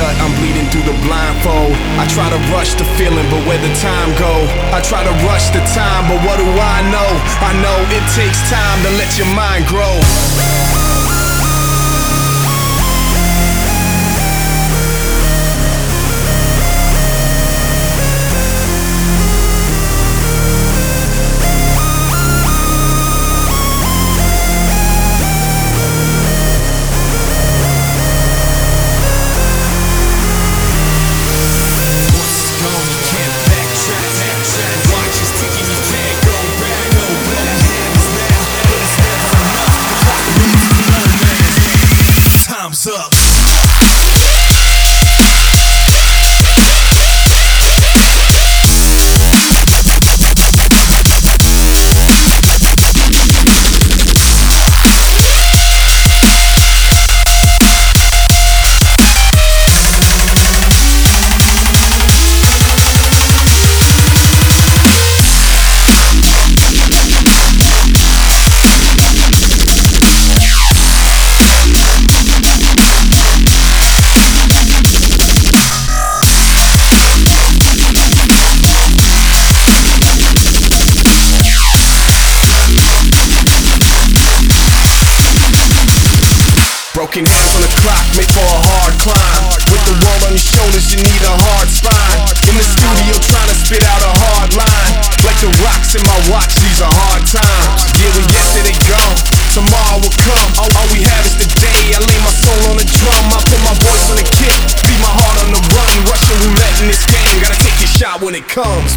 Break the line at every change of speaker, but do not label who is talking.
walking through the blindfold. I try to rush the feeling, but where the time go? I try to rush the time, but what do I know? I know it takes time to let your mind grow.
Up.
In my watch, these are hard times. Yeah, well, yesterday gone, tomorrow will come. All, all we have is today. I lay my soul on the drum, I put my voice on the kick. Beat my heart on the run, Russian roulette in this game. Gotta take your shot when it comes.